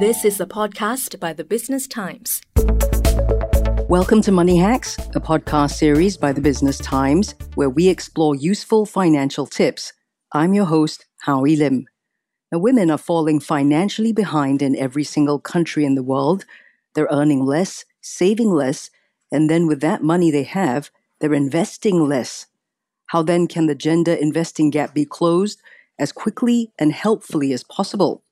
This is a podcast by the Business Times. Welcome to Money Hacks, a podcast series by the Business Times where we explore useful financial tips. I'm your host, Howie Lim. Now, women are falling financially behind in every single country in the world. They're earning less, saving less, and then with that money they have, they're investing less. How then can the gender investing gap be closed as quickly and helpfully as possible?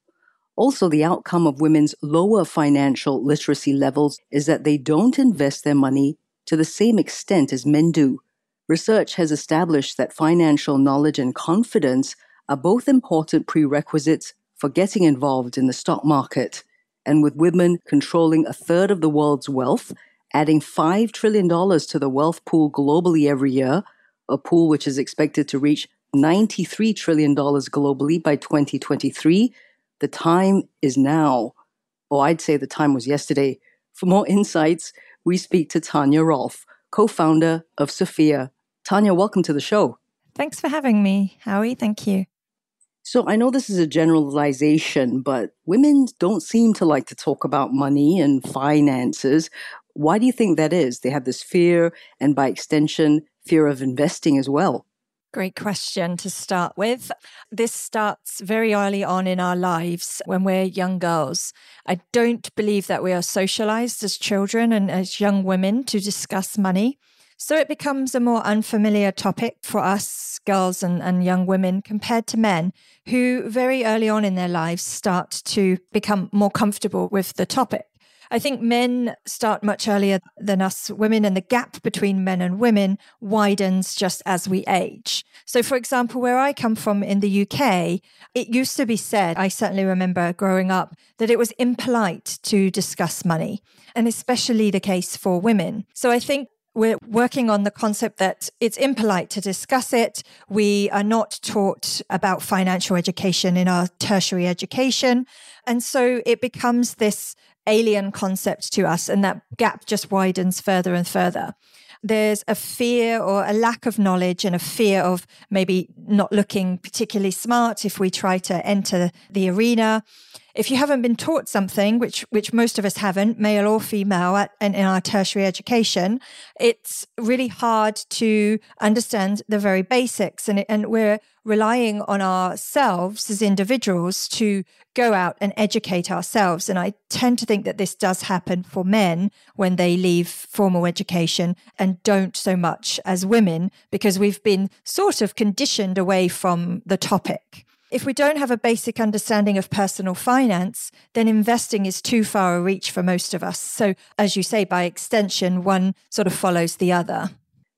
Also, the outcome of women's lower financial literacy levels is that they don't invest their money to the same extent as men do. Research has established that financial knowledge and confidence are both important prerequisites for getting involved in the stock market. And with women controlling a third of the world's wealth, adding $5 trillion to the wealth pool globally every year, a pool which is expected to reach $93 trillion globally by 2023, the time is now. Or I'd say the time was yesterday. For more insights, we speak to Tanya Rolfe, co founder of Sophia. Tanya, welcome to the show. Thanks for having me, Howie. Thank you. So I know this is a generalization, but women don't seem to like to talk about money and finances. Why do you think that is? They have this fear, and by extension, fear of investing as well. Great question to start with. This starts very early on in our lives when we're young girls. I don't believe that we are socialized as children and as young women to discuss money. So it becomes a more unfamiliar topic for us girls and, and young women compared to men who very early on in their lives start to become more comfortable with the topic. I think men start much earlier than us women, and the gap between men and women widens just as we age. So, for example, where I come from in the UK, it used to be said, I certainly remember growing up, that it was impolite to discuss money, and especially the case for women. So, I think we're working on the concept that it's impolite to discuss it. We are not taught about financial education in our tertiary education. And so it becomes this alien concept to us, and that gap just widens further and further. There's a fear or a lack of knowledge and a fear of maybe not looking particularly smart if we try to enter the arena if you haven't been taught something, which which most of us haven't, male or female, at, in, in our tertiary education, it's really hard to understand the very basics, and and we're relying on ourselves as individuals to go out and educate ourselves. And I tend to think that this does happen for men when they leave formal education and don't so much as women because we've been sort of conditioned away from the topic. If we don't have a basic understanding of personal finance, then investing is too far a reach for most of us. So, as you say, by extension, one sort of follows the other.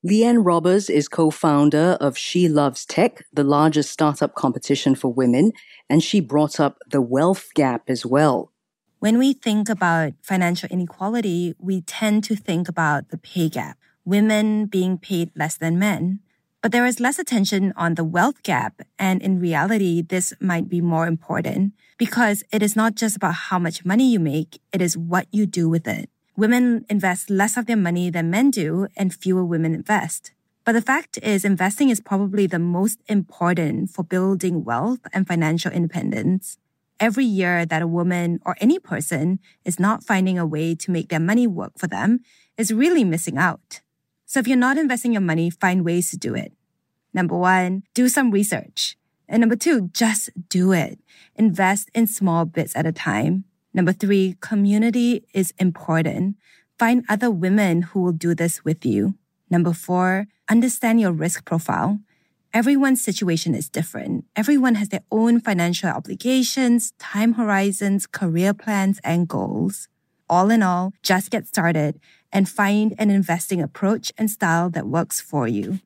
Leanne Robers is co founder of She Loves Tech, the largest startup competition for women, and she brought up the wealth gap as well. When we think about financial inequality, we tend to think about the pay gap, women being paid less than men. But there is less attention on the wealth gap. And in reality, this might be more important because it is not just about how much money you make, it is what you do with it. Women invest less of their money than men do, and fewer women invest. But the fact is, investing is probably the most important for building wealth and financial independence. Every year that a woman or any person is not finding a way to make their money work for them is really missing out. So if you're not investing your money, find ways to do it. Number one, do some research. And number two, just do it. Invest in small bits at a time. Number three, community is important. Find other women who will do this with you. Number four, understand your risk profile. Everyone's situation is different. Everyone has their own financial obligations, time horizons, career plans, and goals. All in all, just get started and find an investing approach and style that works for you.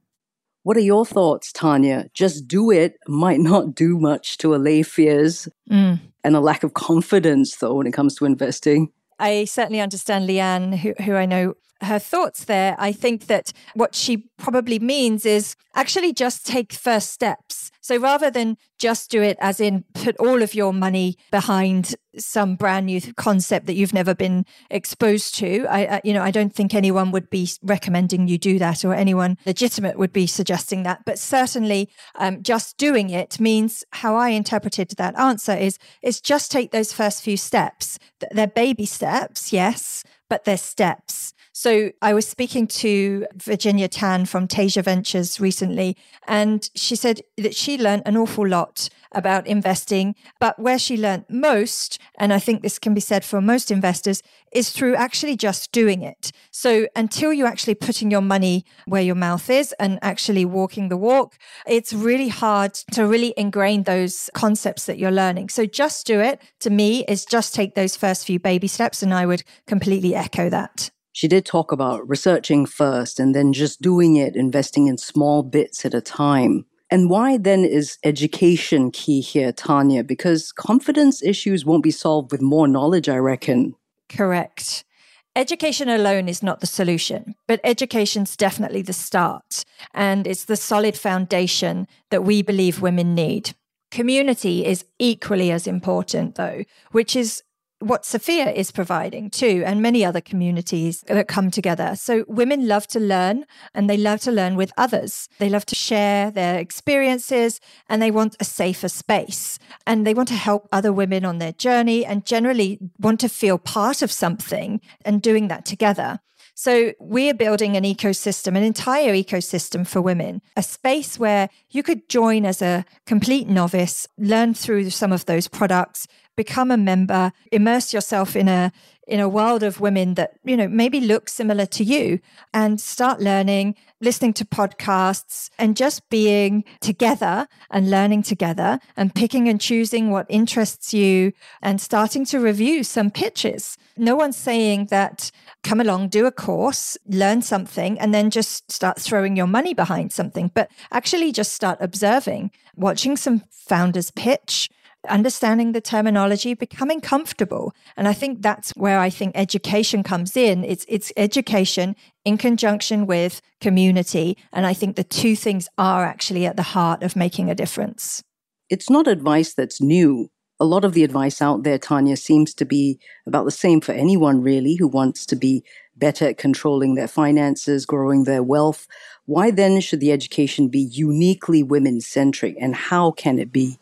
What are your thoughts, Tanya? Just do it might not do much to allay fears mm. and a lack of confidence, though, when it comes to investing. I certainly understand Leanne, who, who I know her thoughts there, I think that what she probably means is actually just take first steps. So rather than just do it as in put all of your money behind some brand new concept that you've never been exposed to, I, you know I don't think anyone would be recommending you do that, or anyone legitimate would be suggesting that. But certainly, um, just doing it means how I interpreted that answer is is just take those first few steps. They're baby steps, yes, but they're steps. So I was speaking to Virginia Tan from Teja Ventures recently, and she said that she learned an awful lot about investing, but where she learned most, and I think this can be said for most investors, is through actually just doing it. So until you're actually putting your money where your mouth is and actually walking the walk, it's really hard to really ingrain those concepts that you're learning. So just do it to me is just take those first few baby steps. And I would completely echo that. She did talk about researching first and then just doing it, investing in small bits at a time. And why then is education key here, Tanya? Because confidence issues won't be solved with more knowledge, I reckon. Correct. Education alone is not the solution, but education's definitely the start. And it's the solid foundation that we believe women need. Community is equally as important, though, which is what Sophia is providing too, and many other communities that come together. So women love to learn and they love to learn with others. They love to share their experiences and they want a safer space and they want to help other women on their journey and generally want to feel part of something and doing that together. So we're building an ecosystem, an entire ecosystem for women, a space where you could join as a complete novice, learn through some of those products, become a member, immerse yourself in a in a world of women that you know maybe look similar to you and start learning listening to podcasts and just being together and learning together and picking and choosing what interests you and starting to review some pitches. No one's saying that come along do a course learn something and then just start throwing your money behind something but actually just start observing watching some founders pitch understanding the terminology, becoming comfortable. And I think that's where I think education comes in. It's it's education in conjunction with community. And I think the two things are actually at the heart of making a difference. It's not advice that's new. A lot of the advice out there, Tanya, seems to be about the same for anyone really who wants to be better at controlling their finances, growing their wealth. Why then should the education be uniquely women centric and how can it be?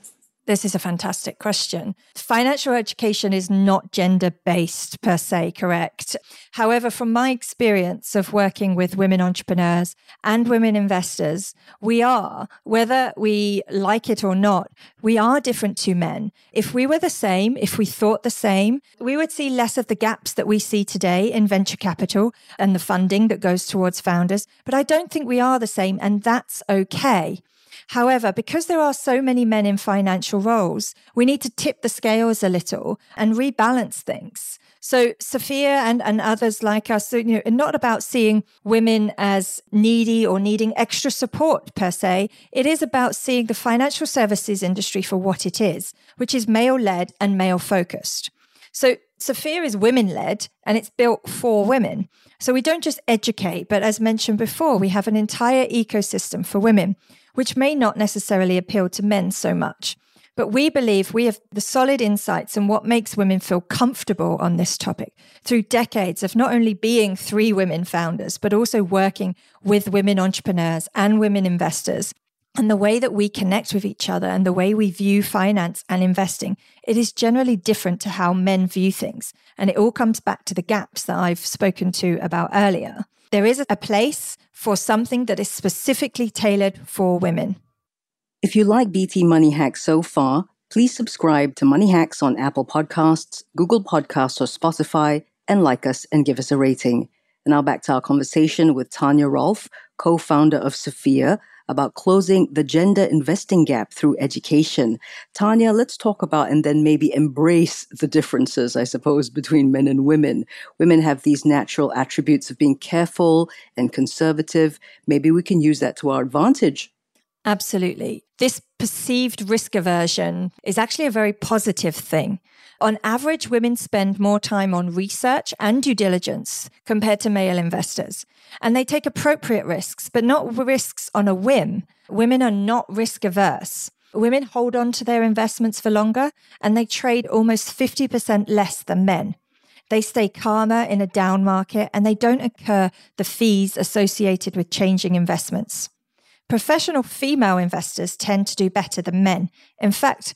This is a fantastic question. Financial education is not gender based per se, correct? However, from my experience of working with women entrepreneurs and women investors, we are, whether we like it or not, we are different to men. If we were the same, if we thought the same, we would see less of the gaps that we see today in venture capital and the funding that goes towards founders. But I don't think we are the same, and that's okay. However, because there are so many men in financial roles, we need to tip the scales a little and rebalance things. So Sophia and, and others like us, you know, not about seeing women as needy or needing extra support per se. It is about seeing the financial services industry for what it is, which is male led and male focused. So Sophia is women led and it's built for women. So we don't just educate, but as mentioned before, we have an entire ecosystem for women which may not necessarily appeal to men so much. But we believe we have the solid insights and what makes women feel comfortable on this topic through decades of not only being three women founders, but also working with women entrepreneurs and women investors. And the way that we connect with each other and the way we view finance and investing, it is generally different to how men view things. And it all comes back to the gaps that I've spoken to about earlier. There is a place for something that is specifically tailored for women. If you like BT Money Hacks so far, please subscribe to Money Hacks on Apple Podcasts, Google Podcasts, or Spotify, and like us and give us a rating. And now back to our conversation with Tanya Rolfe, co founder of Sophia, about closing the gender investing gap through education. Tanya, let's talk about and then maybe embrace the differences, I suppose, between men and women. Women have these natural attributes of being careful and conservative. Maybe we can use that to our advantage. Absolutely. This perceived risk aversion is actually a very positive thing. On average, women spend more time on research and due diligence compared to male investors. And they take appropriate risks, but not risks on a whim. Women are not risk averse. Women hold on to their investments for longer and they trade almost 50% less than men. They stay calmer in a down market and they don't incur the fees associated with changing investments. Professional female investors tend to do better than men. In fact,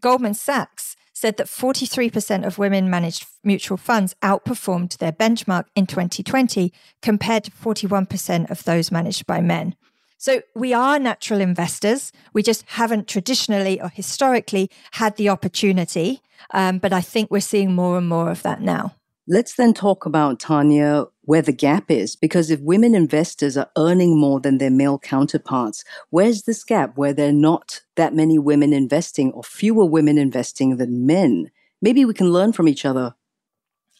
Goldman Sachs said that 43% of women managed mutual funds outperformed their benchmark in 2020 compared to 41% of those managed by men. So we are natural investors. We just haven't traditionally or historically had the opportunity. Um, but I think we're seeing more and more of that now. Let's then talk about, Tanya, where the gap is. Because if women investors are earning more than their male counterparts, where's this gap where there are not that many women investing or fewer women investing than men? Maybe we can learn from each other.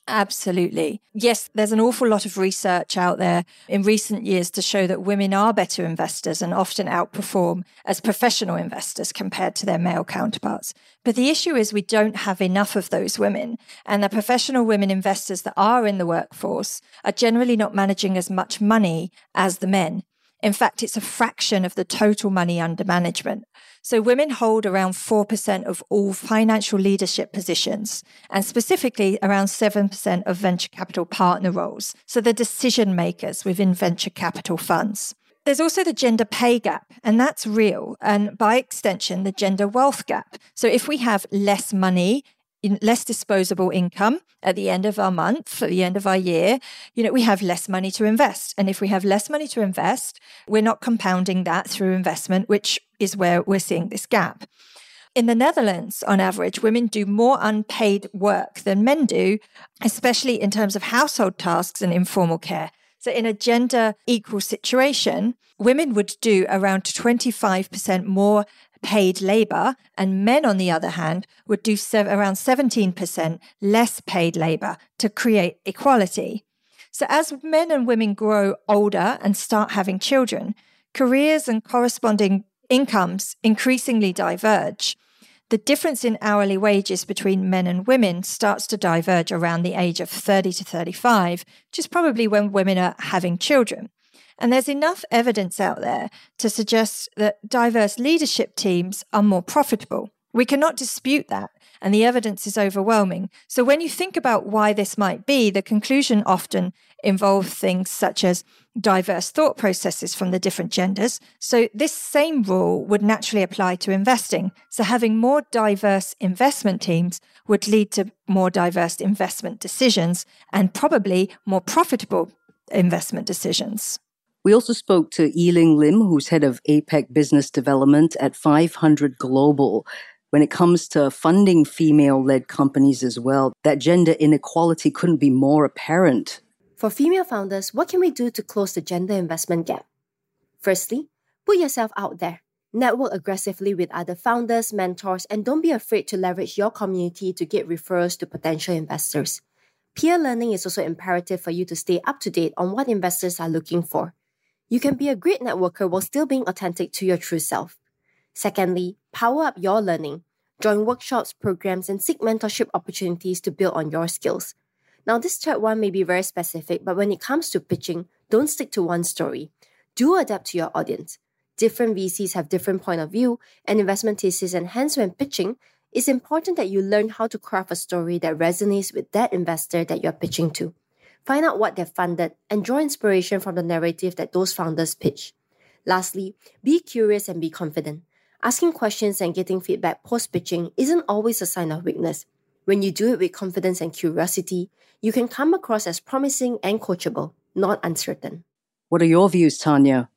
Absolutely. Yes, there's an awful lot of research out there in recent years to show that women are better investors and often outperform as professional investors compared to their male counterparts. But the issue is we don't have enough of those women. And the professional women investors that are in the workforce are generally not managing as much money as the men. In fact, it's a fraction of the total money under management. So women hold around 4% of all financial leadership positions and specifically around 7% of venture capital partner roles. So the decision makers within venture capital funds. There's also the gender pay gap, and that's real. And by extension, the gender wealth gap. So if we have less money less disposable income at the end of our month, at the end of our year, you know, we have less money to invest. And if we have less money to invest, we're not compounding that through investment, which is where we're seeing this gap. In the Netherlands, on average, women do more unpaid work than men do, especially in terms of household tasks and informal care. So, in a gender equal situation, women would do around 25% more paid labor, and men, on the other hand, would do sev- around 17% less paid labor to create equality. So, as men and women grow older and start having children, careers and corresponding incomes increasingly diverge. The difference in hourly wages between men and women starts to diverge around the age of 30 to 35, which is probably when women are having children. And there's enough evidence out there to suggest that diverse leadership teams are more profitable. We cannot dispute that, and the evidence is overwhelming. So, when you think about why this might be, the conclusion often involves things such as diverse thought processes from the different genders. So, this same rule would naturally apply to investing. So, having more diverse investment teams would lead to more diverse investment decisions and probably more profitable investment decisions. We also spoke to Ee Ling Lim, who's head of Apac business development at 500 Global. When it comes to funding female led companies as well, that gender inequality couldn't be more apparent. For female founders, what can we do to close the gender investment gap? Firstly, put yourself out there. Network aggressively with other founders, mentors, and don't be afraid to leverage your community to get referrals to potential investors. Peer learning is also imperative for you to stay up to date on what investors are looking for. You can be a great networker while still being authentic to your true self. Secondly, power up your learning. Join workshops, programs, and seek mentorship opportunities to build on your skills. Now, this third one may be very specific, but when it comes to pitching, don't stick to one story. Do adapt to your audience. Different VCs have different point of view and investment thesis, and hence, when pitching, it's important that you learn how to craft a story that resonates with that investor that you're pitching to. Find out what they've funded and draw inspiration from the narrative that those founders pitch. Lastly, be curious and be confident. Asking questions and getting feedback post pitching isn't always a sign of weakness. When you do it with confidence and curiosity, you can come across as promising and coachable, not uncertain. What are your views, Tanya?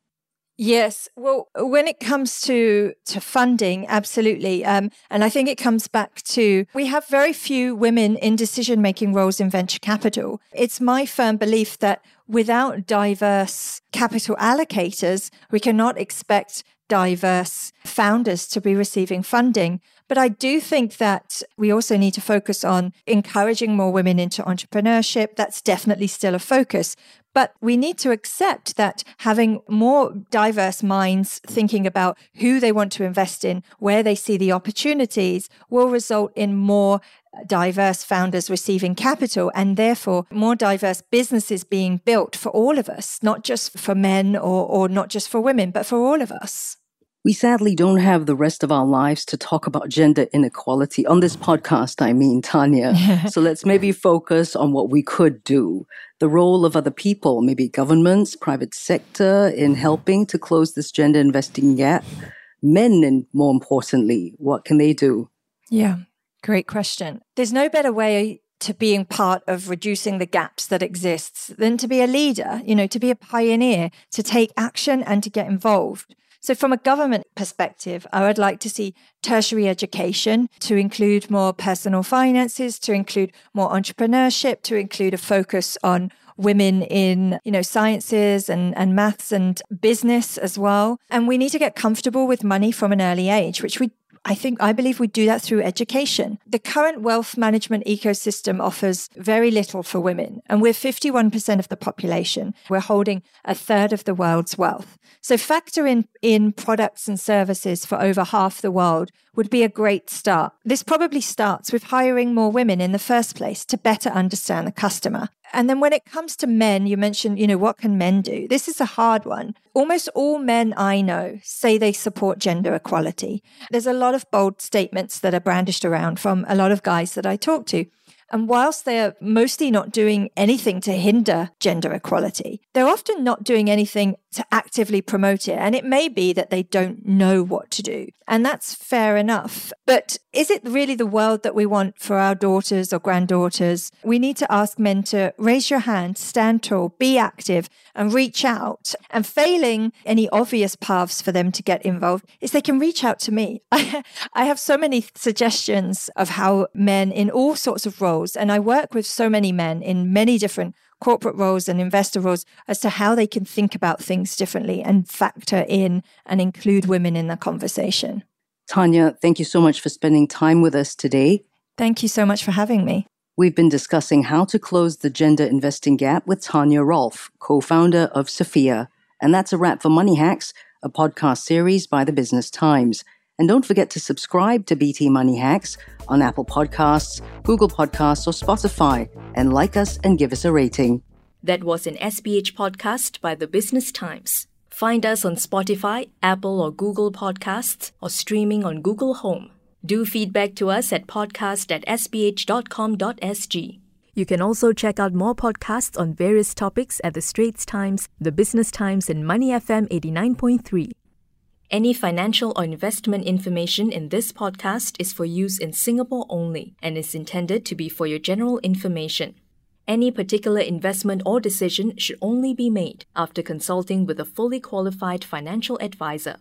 Yes. Well, when it comes to to funding, absolutely. Um, and I think it comes back to we have very few women in decision making roles in venture capital. It's my firm belief that without diverse capital allocators, we cannot expect diverse founders to be receiving funding. But I do think that we also need to focus on encouraging more women into entrepreneurship. That's definitely still a focus. But we need to accept that having more diverse minds thinking about who they want to invest in, where they see the opportunities, will result in more diverse founders receiving capital and therefore more diverse businesses being built for all of us, not just for men or, or not just for women, but for all of us. We sadly don't have the rest of our lives to talk about gender inequality on this podcast, I mean, Tanya. so let's maybe focus on what we could do. The role of other people, maybe governments, private sector, in mm-hmm. helping to close this gender investing gap. Men, and more importantly, what can they do? Yeah, great question. There's no better way to being part of reducing the gaps that exists than to be a leader, you know, to be a pioneer, to take action and to get involved. So, from a government perspective, I would like to see tertiary education to include more personal finances, to include more entrepreneurship, to include a focus on women in you know sciences and, and maths and business as well. And we need to get comfortable with money from an early age which we I think I believe we do that through education. The current wealth management ecosystem offers very little for women, and we're 51% of the population. We're holding a third of the world's wealth. So factor in in products and services for over half the world would be a great start. This probably starts with hiring more women in the first place to better understand the customer. And then when it comes to men, you mentioned, you know, what can men do? This is a hard one. Almost all men I know say they support gender equality. There's a lot of bold statements that are brandished around from a lot of guys that I talk to. And whilst they're mostly not doing anything to hinder gender equality, they're often not doing anything to actively promote it. And it may be that they don't know what to do. And that's fair enough. But is it really the world that we want for our daughters or granddaughters? We need to ask men to raise your hand, stand tall, be active, and reach out. And failing any obvious paths for them to get involved is they can reach out to me. I, have so many suggestions of how men in all sorts of roles, and I work with so many men in many different corporate roles and investor roles as to how they can think about things differently and factor in and include women in the conversation. Tanya, thank you so much for spending time with us today. Thank you so much for having me. We've been discussing how to close the gender investing gap with Tanya Rolfe, co founder of Sophia. And that's a wrap for Money Hacks, a podcast series by the Business Times. And don't forget to subscribe to BT Money Hacks on Apple Podcasts, Google Podcasts, or Spotify, and like us and give us a rating. That was an SPH podcast by the Business Times. Find us on Spotify, Apple or Google Podcasts, or streaming on Google Home. Do feedback to us at podcast at sph.com.sg. You can also check out more podcasts on various topics at The Straits Times, The Business Times, and Money FM 89.3. Any financial or investment information in this podcast is for use in Singapore only and is intended to be for your general information. Any particular investment or decision should only be made after consulting with a fully qualified financial advisor.